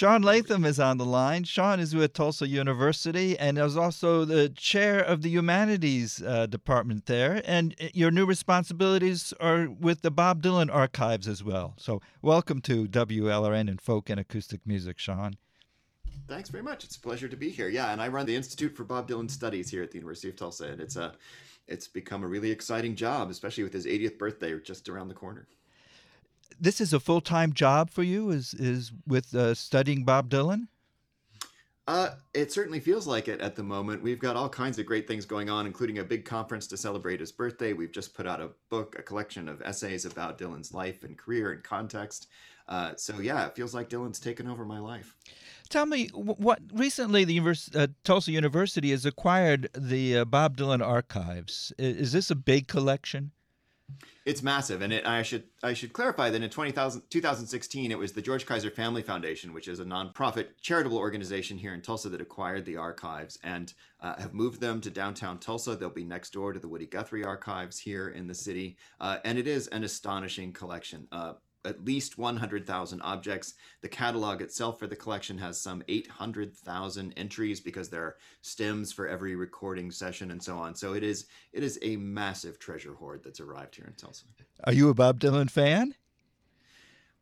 Sean Latham is on the line. Sean is with Tulsa University and is also the chair of the humanities uh, department there. And uh, your new responsibilities are with the Bob Dylan archives as well. So, welcome to WLRN and Folk and Acoustic Music, Sean. Thanks very much. It's a pleasure to be here. Yeah, and I run the Institute for Bob Dylan Studies here at the University of Tulsa, and it's a it's become a really exciting job, especially with his 80th birthday just around the corner. This is a full time job for you. Is is with uh, studying Bob Dylan? Uh, it certainly feels like it at the moment. We've got all kinds of great things going on, including a big conference to celebrate his birthday. We've just put out a book, a collection of essays about Dylan's life and career and context. Uh, so yeah, it feels like Dylan's taken over my life. Tell me what recently the Univers- uh, Tulsa University has acquired the uh, Bob Dylan archives. Is, is, this a big collection? It's massive, and it, I should I should clarify that in 20, 2016 it was the George Kaiser Family Foundation, which is a nonprofit charitable organization here in Tulsa that acquired the archives and uh, have moved them to downtown Tulsa. They'll be next door to the Woody Guthrie archives here in the city, uh, and it is an astonishing collection. Uh, at least 100,000 objects. The catalog itself for the collection has some 800,000 entries because there are stems for every recording session and so on. So it is it is a massive treasure hoard that's arrived here in Tulsa. Are you a Bob Dylan fan?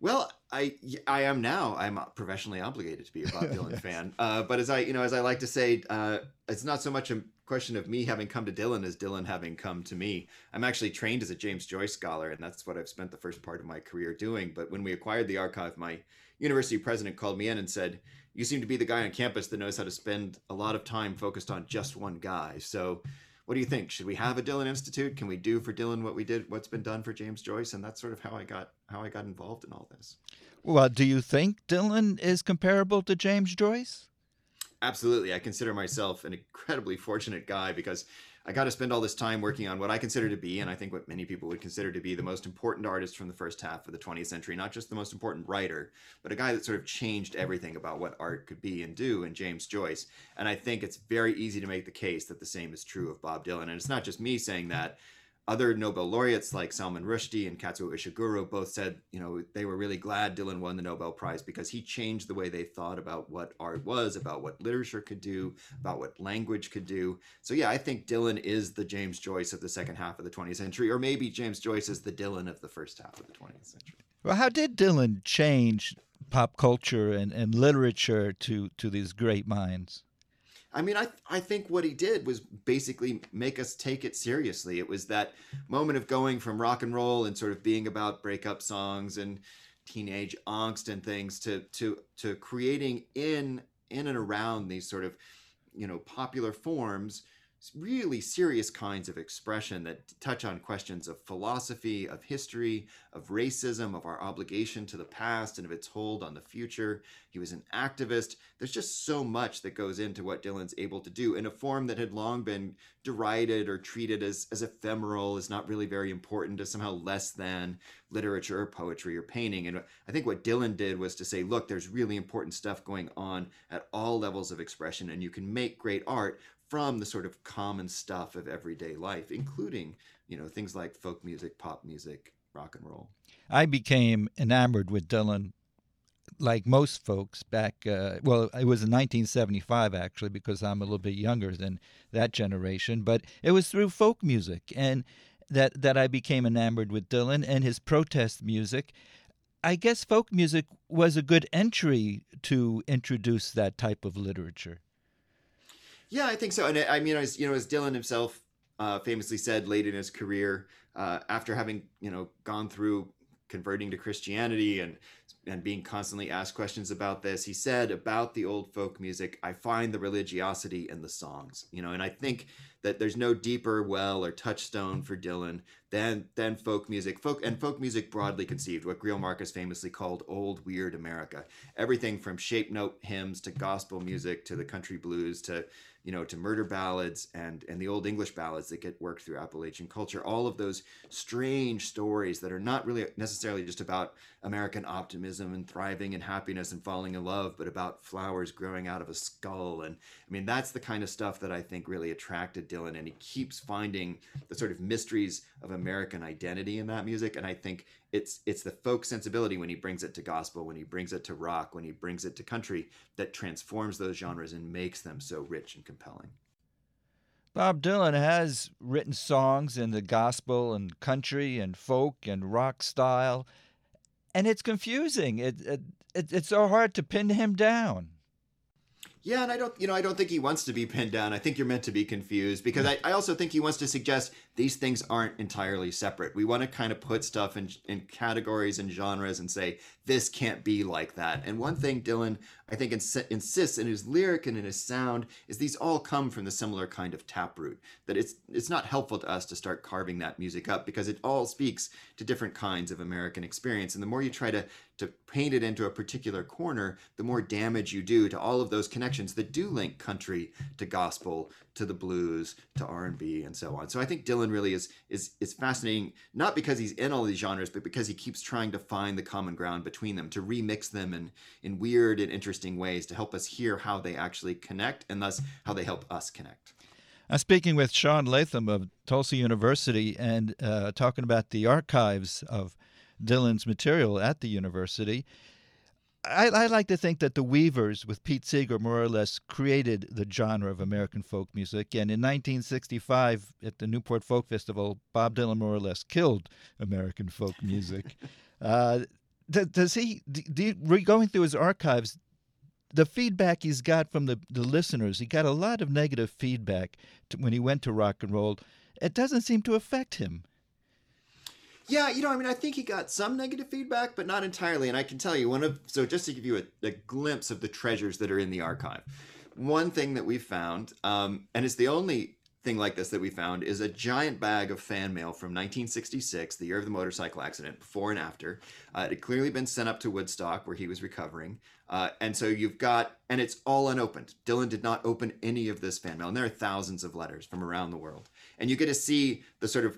Well, I I am now. I'm professionally obligated to be a Bob Dylan yes. fan. Uh, but as I you know as I like to say, uh, it's not so much a question of me having come to Dylan as Dylan having come to me. I'm actually trained as a James Joyce scholar, and that's what I've spent the first part of my career doing. But when we acquired the archive, my university president called me in and said, "You seem to be the guy on campus that knows how to spend a lot of time focused on just one guy." So what do you think? Should we have a Dylan Institute? Can we do for Dylan what we did, what's been done for James Joyce? And that's sort of how I got how I got involved in all this. Well, do you think Dylan is comparable to James Joyce? Absolutely. I consider myself an incredibly fortunate guy because I got to spend all this time working on what I consider to be, and I think what many people would consider to be the most important artist from the first half of the 20th century, not just the most important writer, but a guy that sort of changed everything about what art could be and do in James Joyce. And I think it's very easy to make the case that the same is true of Bob Dylan. And it's not just me saying that other Nobel laureates like Salman Rushdie and Kazuo Ishiguro both said, you know, they were really glad Dylan won the Nobel Prize because he changed the way they thought about what art was, about what literature could do, about what language could do. So yeah, I think Dylan is the James Joyce of the second half of the 20th century, or maybe James Joyce is the Dylan of the first half of the 20th century. Well, how did Dylan change pop culture and, and literature to to these great minds? I mean, I I think what he did was basically make us take it seriously. It was that moment of going from rock and roll and sort of being about breakup songs and teenage angst and things to to to creating in in and around these sort of you know popular forms really serious kinds of expression that touch on questions of philosophy, of history, of racism, of our obligation to the past and of its hold on the future. He was an activist. There's just so much that goes into what Dylan's able to do in a form that had long been derided or treated as, as ephemeral, as not really very important, as somehow less than literature or poetry or painting. And I think what Dylan did was to say, look, there's really important stuff going on at all levels of expression, and you can make great art from the sort of common stuff of everyday life, including, you know, things like folk music, pop music, rock and roll. I became enamored with Dylan like most folks back uh, well it was in 1975 actually because i'm a little bit younger than that generation but it was through folk music and that that i became enamored with dylan and his protest music i guess folk music was a good entry to introduce that type of literature yeah, I think so. And I mean, as you know, as Dylan himself uh, famously said late in his career, uh, after having you know gone through converting to Christianity and and being constantly asked questions about this, he said about the old folk music, I find the religiosity in the songs, you know, and I think that there's no deeper well or touchstone for Dylan than than folk music, folk and folk music broadly conceived, what Greil Marcus famously called old weird America. Everything from shape note hymns to gospel music to the country blues to you know, to murder ballads and and the old English ballads that get worked through Appalachian culture. All of those strange stories that are not really necessarily just about American optimism and thriving and happiness and falling in love, but about flowers growing out of a skull. And I mean, that's the kind of stuff that I think really attracted Dylan. And he keeps finding the sort of mysteries of American identity in that music, and I think it's it's the folk sensibility when he brings it to gospel, when he brings it to rock, when he brings it to country that transforms those genres and makes them so rich and compelling. Bob Dylan has written songs in the gospel and country and folk and rock style, and it's confusing. It, it, it it's so hard to pin him down. Yeah, and I don't, you know, I don't think he wants to be pinned down. I think you're meant to be confused because I, I also think he wants to suggest these things aren't entirely separate. We want to kind of put stuff in, in categories and genres and say, this can't be like that. And one thing Dylan, I think, ins- insists in his lyric and in his sound is these all come from the similar kind of taproot. That it's it's not helpful to us to start carving that music up because it all speaks to different kinds of American experience. And the more you try to to paint it into a particular corner, the more damage you do to all of those connections that do link country to gospel, to the blues, to R&B and so on. So I think Dylan really is is is fascinating not because he's in all these genres, but because he keeps trying to find the common ground between them, to remix them in in weird and interesting ways to help us hear how they actually connect and thus how they help us connect. I'm speaking with Sean Latham of Tulsa University and uh, talking about the archives of Dylan's material at the university. I, I, like to think that the Weavers with Pete Seeger more or less created the genre of American folk music. And in 1965, at the Newport Folk Festival, Bob Dylan more or less killed American folk music. uh, does he, do, going through his archives, the feedback he's got from the, the listeners, he got a lot of negative feedback to, when he went to rock and roll. It doesn't seem to affect him. Yeah, you know, I mean, I think he got some negative feedback, but not entirely. And I can tell you one of so just to give you a, a glimpse of the treasures that are in the archive. One thing that we found, um, and it's the only thing like this that we found, is a giant bag of fan mail from 1966, the year of the motorcycle accident, before and after. Uh, it had clearly been sent up to Woodstock where he was recovering. Uh, and so you've got, and it's all unopened. Dylan did not open any of this fan mail. And there are thousands of letters from around the world. And you get to see the sort of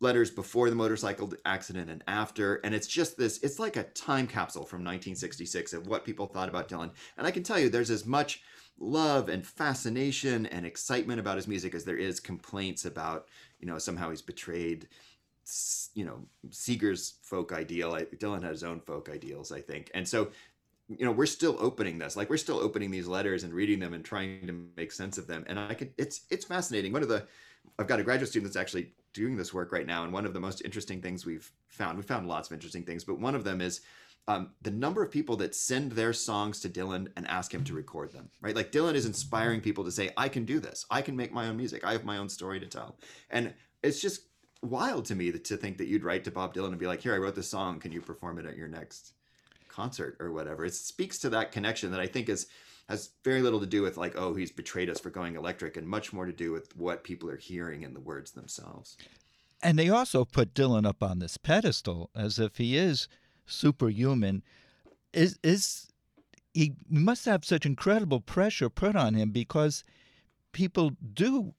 letters before the motorcycle accident and after and it's just this it's like a time capsule from 1966 of what people thought about dylan. And i can tell you there's as much love and fascination and excitement about his music as there is complaints about you know somehow he's betrayed you know seeger's folk ideal. Dylan had his own folk ideals i think. And so you know we're still opening this like we're still opening these letters and reading them and trying to make sense of them. And i could it's it's fascinating. One of the i've got a graduate student that's actually doing this work right now. And one of the most interesting things we've found, we found lots of interesting things, but one of them is um, the number of people that send their songs to Dylan and ask him to record them, right? Like Dylan is inspiring people to say, I can do this. I can make my own music. I have my own story to tell. And it's just wild to me that, to think that you'd write to Bob Dylan and be like, here, I wrote this song. Can you perform it at your next concert or whatever? It speaks to that connection that I think is has very little to do with like oh he's betrayed us for going electric and much more to do with what people are hearing in the words themselves. And they also put dylan up on this pedestal as if he is superhuman. Is is he must have such incredible pressure put on him because people do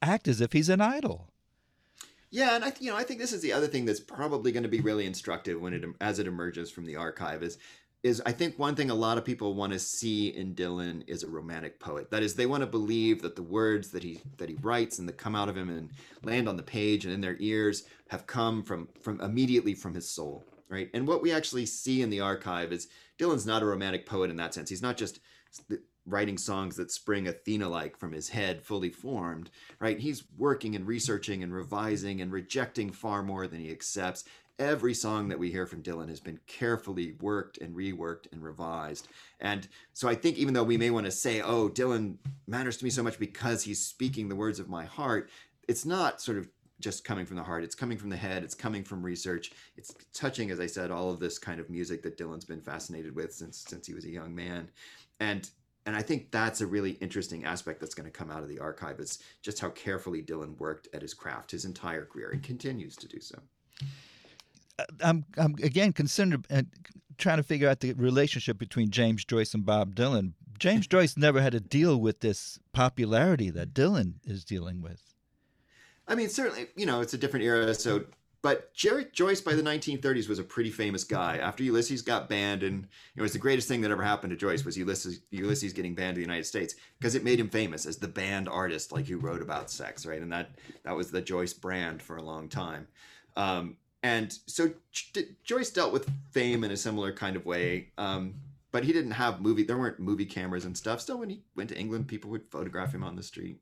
act as if he's an idol. Yeah, and I you know I think this is the other thing that's probably going to be really instructive when it as it emerges from the archive is is I think one thing a lot of people want to see in Dylan is a romantic poet. That is, they want to believe that the words that he that he writes and that come out of him and land on the page and in their ears have come from from immediately from his soul, right? And what we actually see in the archive is Dylan's not a romantic poet in that sense. He's not just writing songs that spring Athena like from his head fully formed, right? He's working and researching and revising and rejecting far more than he accepts every song that we hear from Dylan has been carefully worked and reworked and revised. And so I think even though we may want to say, oh, Dylan matters to me so much because he's speaking the words of my heart, it's not sort of just coming from the heart. It's coming from the head. It's coming from research. It's touching, as I said, all of this kind of music that Dylan's been fascinated with since since he was a young man. And and I think that's a really interesting aspect that's going to come out of the archive is just how carefully Dylan worked at his craft his entire career and continues to do so. I'm, I'm again concerned uh, trying to figure out the relationship between James Joyce and Bob Dylan. James Joyce never had to deal with this popularity that Dylan is dealing with. I mean, certainly, you know, it's a different era, so but Jerry Joyce by the 1930s was a pretty famous guy. After Ulysses got banned, and it was the greatest thing that ever happened to Joyce was Ulysses Ulysses getting banned in the United States because it made him famous as the banned artist, like who wrote about sex, right? And that that was the Joyce brand for a long time. Um, and so Joyce dealt with fame in a similar kind of way. Um, but he didn't have movie. There weren't movie cameras and stuff. Still, when he went to England, people would photograph him on the street.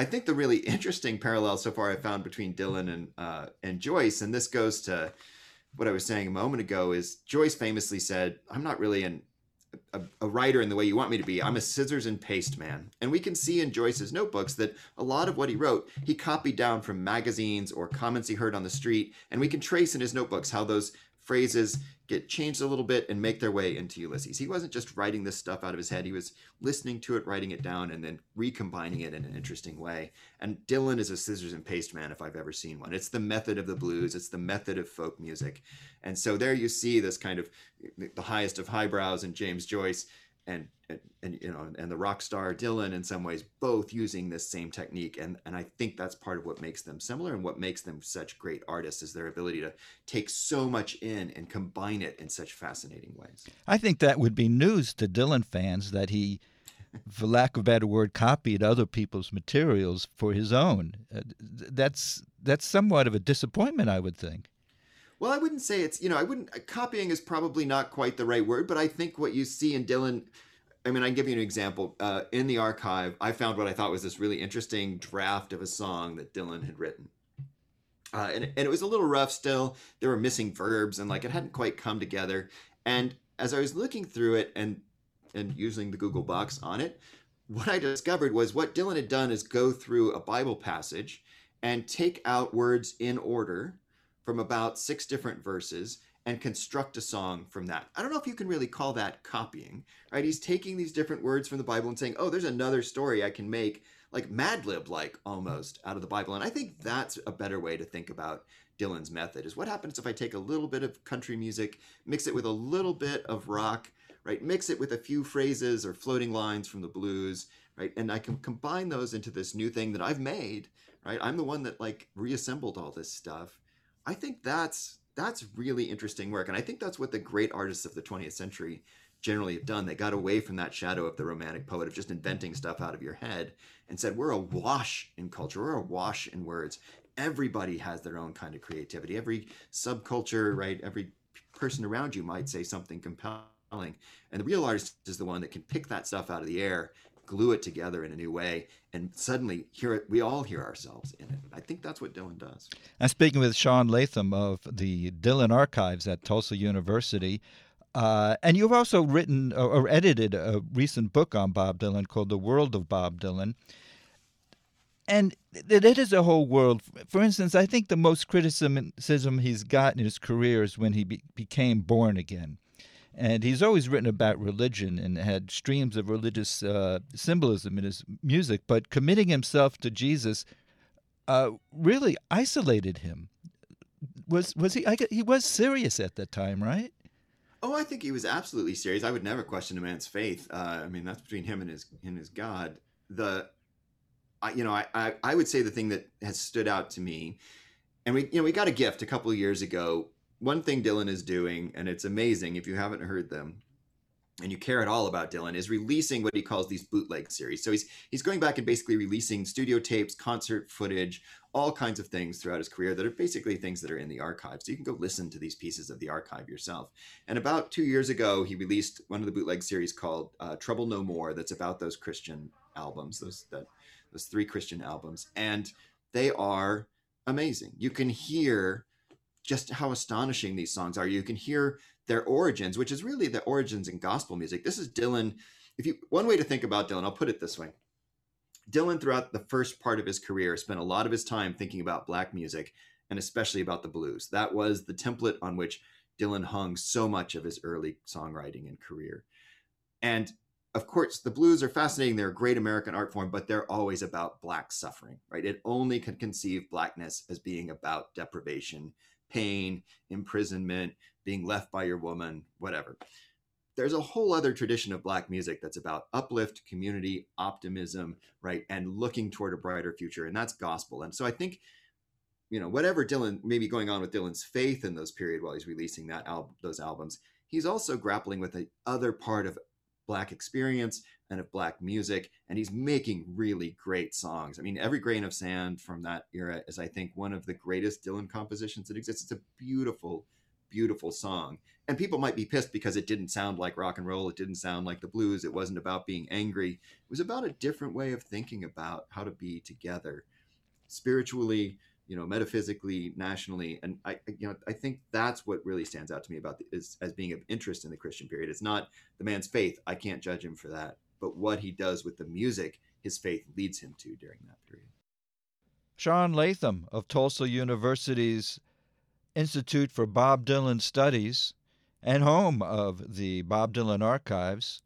I think the really interesting parallel so far I found between Dylan and uh, and Joyce, and this goes to what I was saying a moment ago, is Joyce famously said, "I'm not really an a, a, writer in the way you want me to be. I'm a scissors and paste man. And we can see in Joyce's notebooks that a lot of what he wrote, he copied down from magazines or comments he heard on the street. And we can trace in his notebooks how those phrases get changed a little bit and make their way into Ulysses. He wasn't just writing this stuff out of his head, he was listening to it, writing it down, and then recombining it in an interesting way. And Dylan is a scissors and paste man if I've ever seen one. It's the method of the blues, it's the method of folk music. And so there you see this kind of the highest of highbrows in James Joyce and, and, you know and the rock star Dylan in some ways both using this same technique and and I think that's part of what makes them similar and what makes them such great artists is their ability to take so much in and combine it in such fascinating ways. I think that would be news to Dylan fans that he for lack of a better word copied other people's materials for his own. Uh, that's that's somewhat of a disappointment I would think. Well, I wouldn't say it's, you know, I wouldn't, copying is probably not quite the right word, but I think what you see in Dylan, I mean, I can give you an example. Uh, in the archive, I found what I thought was this really interesting draft of a song that Dylan had written. Uh, and, and it was a little rough still. There were missing verbs and like it hadn't quite come together. And as I was looking through it and and using the Google box on it, what I discovered was what Dylan had done is go through a Bible passage and take out words in order from about six different verses and construct a song from that. I don't know if you can really call that copying, right? He's taking these different words from the Bible and saying, oh, there's another story I can make, like Mad Lib like almost out of the Bible. And I think that's a better way to think about Dylan's method is what happens if I take a little bit of country music, mix it with a little bit of rock, right? Mix it with a few phrases or floating lines from the blues, right? And I can combine those into this new thing that I've made, right? I'm the one that like reassembled all this stuff I think that's that's really interesting work, and I think that's what the great artists of the 20th century generally have done. They got away from that shadow of the romantic poet of just inventing stuff out of your head and said, "We're awash in culture. We're awash in words. Everybody has their own kind of creativity. Every subculture, right? Every person around you might say something compelling." And the real artist is the one that can pick that stuff out of the air glue it together in a new way, and suddenly hear it. We all hear ourselves in it. I think that's what Dylan does. I'm speaking with Sean Latham of the Dylan Archives at Tulsa University. Uh, and you've also written or, or edited a recent book on Bob Dylan called The World of Bob Dylan. And it is a whole world. For instance, I think the most criticism he's gotten in his career is when he be- became born again. And he's always written about religion and had streams of religious uh, symbolism in his music, but committing himself to Jesus uh, really isolated him. Was was he? I, guess he was serious at that time, right? Oh, I think he was absolutely serious. I would never question a man's faith. Uh, I mean, that's between him and his and his God. The, I, you know, I, I I would say the thing that has stood out to me, and we you know we got a gift a couple of years ago one thing Dylan is doing, and it's amazing if you haven't heard them and you care at all about Dylan, is releasing what he calls these bootleg series. So he's he's going back and basically releasing studio tapes, concert footage, all kinds of things throughout his career that are basically things that are in the archive. So you can go listen to these pieces of the archive yourself. And about two years ago, he released one of the bootleg series called uh, "Trouble No More." That's about those Christian albums, those that those three Christian albums, and they are amazing. You can hear just how astonishing these songs are. You can hear their origins, which is really the origins in gospel music. This is Dylan. If you one way to think about Dylan, I'll put it this way. Dylan, throughout the first part of his career, spent a lot of his time thinking about black music and especially about the blues. That was the template on which Dylan hung so much of his early songwriting and career. And of course, the blues are fascinating. They're a great American art form, but they're always about black suffering, right? It only can conceive blackness as being about deprivation pain, imprisonment, being left by your woman, whatever. There's a whole other tradition of black music that's about uplift, community, optimism, right? And looking toward a brighter future. And that's gospel. And so I think you know whatever Dylan maybe going on with Dylan's faith in those period while he's releasing that al- those albums, he's also grappling with the other part of black experience and of black music and he's making really great songs. I mean every grain of sand from that era is i think one of the greatest dylan compositions that exists. It's a beautiful beautiful song. And people might be pissed because it didn't sound like rock and roll. It didn't sound like the blues. It wasn't about being angry. It was about a different way of thinking about how to be together spiritually you know metaphysically nationally and i you know i think that's what really stands out to me about the, is as being of interest in the christian period. It's not the man's faith. I can't judge him for that. But what he does with the music his faith leads him to during that period. Sean latham of tulsa university's institute for bob dylan studies and home of the bob dylan archives.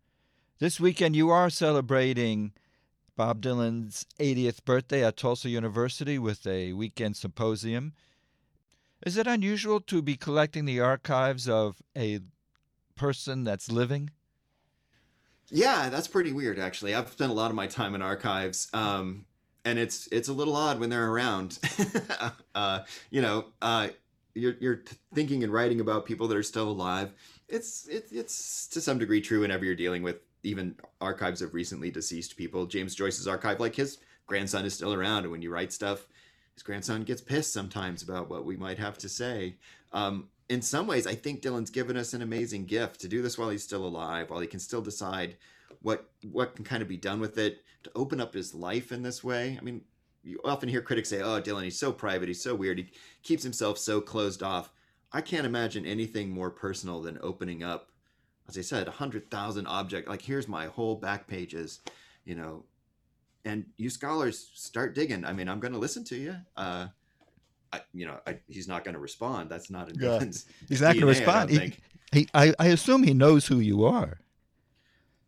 This weekend you are celebrating Bob Dylan's 80th birthday at Tulsa University with a weekend symposium. Is it unusual to be collecting the archives of a person that's living? Yeah, that's pretty weird actually. I've spent a lot of my time in archives. Um, and it's it's a little odd when they're around. uh, you know, uh, you're you're thinking and writing about people that are still alive. It's it, it's to some degree true whenever you're dealing with even archives of recently deceased people. James Joyce's archive, like his grandson is still around, and when you write stuff, his grandson gets pissed sometimes about what we might have to say. Um, in some ways, I think Dylan's given us an amazing gift to do this while he's still alive, while he can still decide what what can kind of be done with it, to open up his life in this way. I mean, you often hear critics say, "Oh, Dylan, he's so private, he's so weird, he keeps himself so closed off." I can't imagine anything more personal than opening up as I said, a hundred thousand object. Like here's my whole back pages, you know, and you scholars start digging. I mean, I'm going to listen to you. Uh, I, you know, I, he's not going to respond. That's not in yeah. He's not going to respond. I, he, he, I, I assume he knows who you are.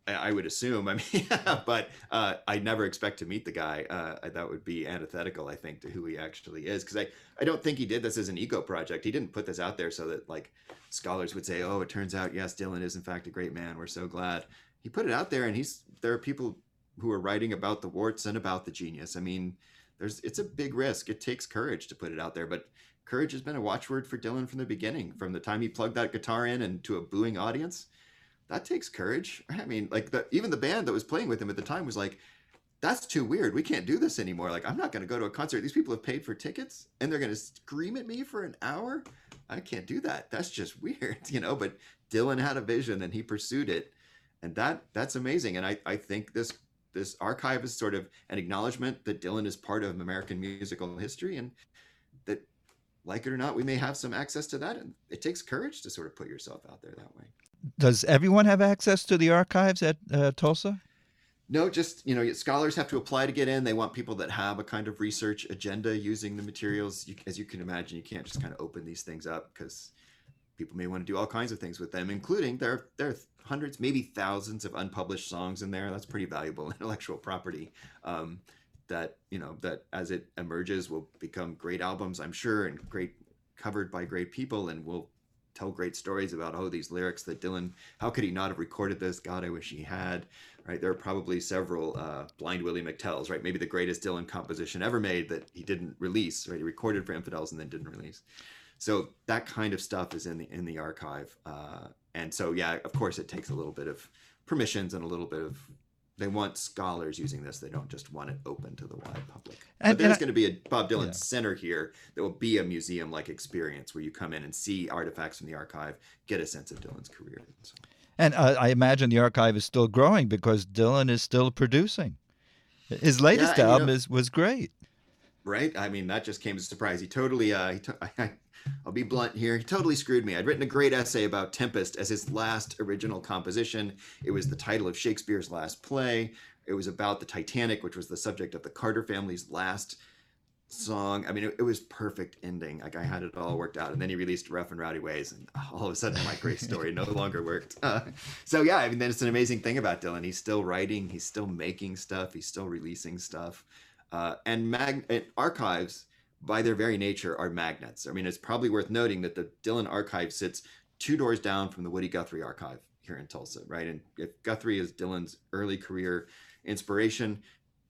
I would assume. I mean, but uh, I never expect to meet the guy. Uh, that would be antithetical, I think, to who he actually is. Because I, I don't think he did this as an ego project. He didn't put this out there so that like scholars would say, "Oh, it turns out yes, Dylan is in fact a great man. We're so glad." He put it out there, and he's there are people who are writing about the warts and about the genius. I mean, there's it's a big risk. It takes courage to put it out there, but courage has been a watchword for Dylan from the beginning, from the time he plugged that guitar in and to a booing audience that takes courage. I mean, like the even the band that was playing with him at the time was like, that's too weird. We can't do this anymore. Like, I'm not going to go to a concert. These people have paid for tickets and they're going to scream at me for an hour. I can't do that. That's just weird, you know. But Dylan had a vision and he pursued it, and that that's amazing. And I I think this this archive is sort of an acknowledgement that Dylan is part of American musical history and that like it or not, we may have some access to that. And it takes courage to sort of put yourself out there that way does everyone have access to the archives at uh, Tulsa? No, just you know, scholars have to apply to get in. They want people that have a kind of research agenda using the materials. You, as you can imagine, you can't just kind of open these things up because people may want to do all kinds of things with them, including there there are hundreds, maybe thousands of unpublished songs in there. That's pretty valuable intellectual property. Um, that you know that as it emerges will become great albums, I'm sure, and great covered by great people, and will tell great stories about oh these lyrics that Dylan how could he not have recorded this? God I wish he had right? There are probably several uh, blind Willie McTells right? Maybe the greatest Dylan composition ever made that he didn't release right? He recorded for Infidels and then didn't release. So that kind of stuff is in the in the archive uh, and so yeah of course it takes a little bit of permissions and a little bit of they want scholars using this. They don't just want it open to the wide public. And, but there's going to be a Bob Dylan yeah. Center here that will be a museum-like experience where you come in and see artifacts from the archive, get a sense of Dylan's career. And, so and uh, I imagine the archive is still growing because Dylan is still producing. His latest yeah, album know, is was great. Right. I mean, that just came as a surprise. He totally. Uh, he I, I'll be blunt here. He totally screwed me. I'd written a great essay about Tempest as his last original composition. It was the title of Shakespeare's last play. It was about the Titanic, which was the subject of the Carter family's last song. I mean, it, it, was perfect ending. Like I had it all worked out, and then he released "Rough and Rowdy Ways," and all of a sudden, my great story no longer worked. Uh, so yeah, I mean, it's an amazing thing about Dylan. He's still writing, he's still making stuff, he's still releasing stuff, uh, and mag- and archives by their very nature, are magnets. I mean, it's probably worth noting that the Dylan archive sits two doors down from the Woody Guthrie archive here in Tulsa, right? And if Guthrie is Dylan's early career inspiration,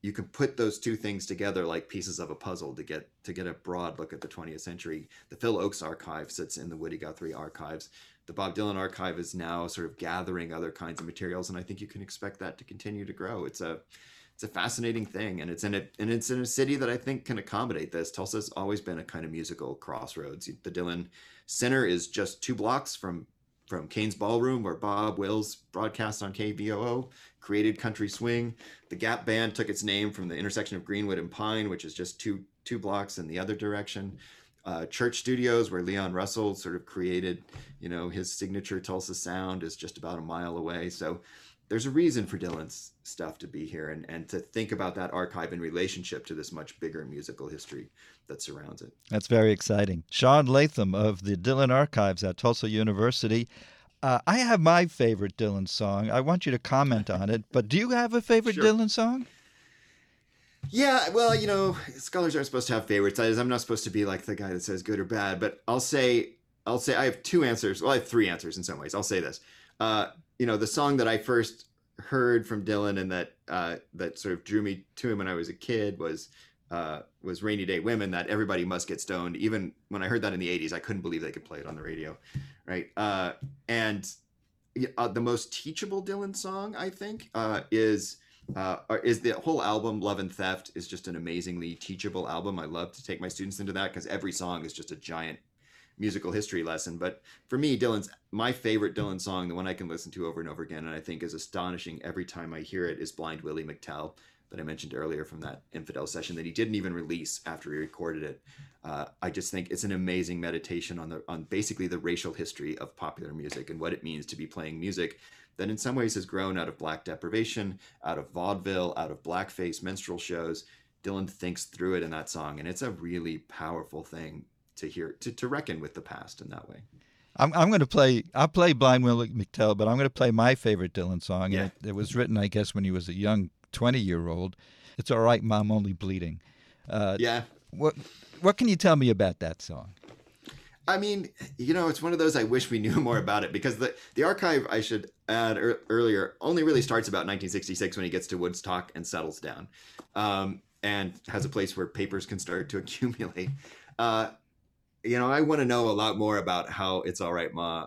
you can put those two things together like pieces of a puzzle to get to get a broad look at the 20th century. The Phil Ochs archive sits in the Woody Guthrie archives. The Bob Dylan archive is now sort of gathering other kinds of materials, and I think you can expect that to continue to grow. It's a it's a fascinating thing, and it's in it and it's in a city that I think can accommodate this. Tulsa's always been a kind of musical crossroads. The Dylan Center is just two blocks from from Cain's Ballroom, where Bob Wills broadcast on KVOO, created country swing. The Gap Band took its name from the intersection of Greenwood and Pine, which is just two two blocks in the other direction. Uh, Church Studios, where Leon Russell sort of created, you know, his signature Tulsa sound, is just about a mile away. So there's a reason for Dylan's stuff to be here and, and to think about that archive in relationship to this much bigger musical history that surrounds it. That's very exciting. Sean Latham of the Dylan Archives at Tulsa University. Uh, I have my favorite Dylan song. I want you to comment on it, but do you have a favorite sure. Dylan song? Yeah, well, you know, scholars aren't supposed to have favorites. I'm not supposed to be like the guy that says good or bad, but I'll say I'll say I have two answers. Well, I have three answers in some ways. I'll say this. Uh, you know, the song that I first heard from Dylan and that uh, that sort of drew me to him when I was a kid was uh, was Rainy Day Women. That everybody must get stoned. Even when I heard that in the '80s, I couldn't believe they could play it on the radio, right? Uh, and uh, the most teachable Dylan song I think uh, is. Uh, is the whole album Love and Theft is just an amazingly teachable album. I love to take my students into that because every song is just a giant musical history lesson. But for me, Dylan's my favorite Dylan song, the one I can listen to over and over again, and I think is astonishing every time I hear it, is "Blind Willie McTell." That I mentioned earlier from that infidel session that he didn't even release after he recorded it. Uh, I just think it's an amazing meditation on the on basically the racial history of popular music and what it means to be playing music that in some ways has grown out of black deprivation, out of vaudeville, out of blackface minstrel shows. Dylan thinks through it in that song, and it's a really powerful thing to hear to, to reckon with the past in that way. I'm, I'm going to play. I'll play Blind Willie McTell, but I'm going to play my favorite Dylan song. Yeah. It, it, was written, I guess, when he was a young 20 year old. It's all right, Mom, only bleeding. Uh, yeah. What What can you tell me about that song? I mean, you know, it's one of those I wish we knew more about it because the the archive I should add er, earlier only really starts about 1966 when he gets to Woodstock and settles down, um, and has a place where papers can start to accumulate. Uh, you know, I want to know a lot more about how "It's All Right, Ma."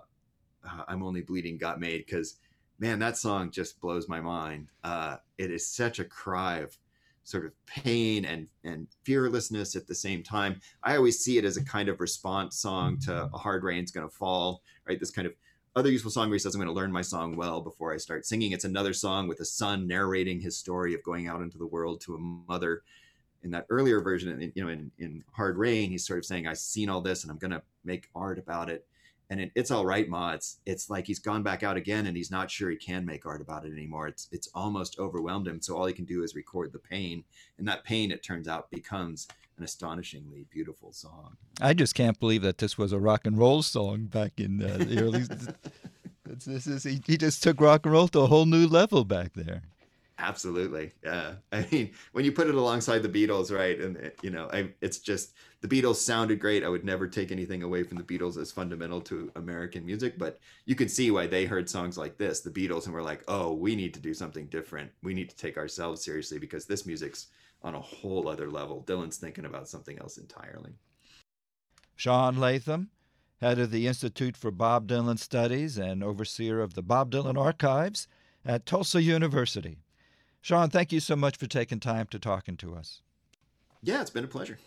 Uh, I'm only bleeding got made because, man, that song just blows my mind. Uh, it is such a cry of sort of pain and and fearlessness at the same time. I always see it as a kind of response song to "A Hard Rain's Gonna Fall," right? This kind of other useful song where he says, "I'm going to learn my song well before I start singing." It's another song with a son narrating his story of going out into the world to a mother in that earlier version, you know, in, in Hard Rain, he's sort of saying, "I've seen all this, and I'm going to make art about it." And it, it's all right, Ma. It's it's like he's gone back out again, and he's not sure he can make art about it anymore. It's it's almost overwhelmed him. So all he can do is record the pain, and that pain, it turns out, becomes an astonishingly beautiful song. I just can't believe that this was a rock and roll song back in uh, the early. this is he, he just took rock and roll to a whole new level back there. Absolutely. Yeah. I mean, when you put it alongside the Beatles, right? And, it, you know, I, it's just the Beatles sounded great. I would never take anything away from the Beatles as fundamental to American music, but you can see why they heard songs like this, the Beatles, and were like, oh, we need to do something different. We need to take ourselves seriously because this music's on a whole other level. Dylan's thinking about something else entirely. Sean Latham, head of the Institute for Bob Dylan Studies and overseer of the Bob Dylan Archives at Tulsa University. Sean, thank you so much for taking time to talking to us. Yeah, it's been a pleasure.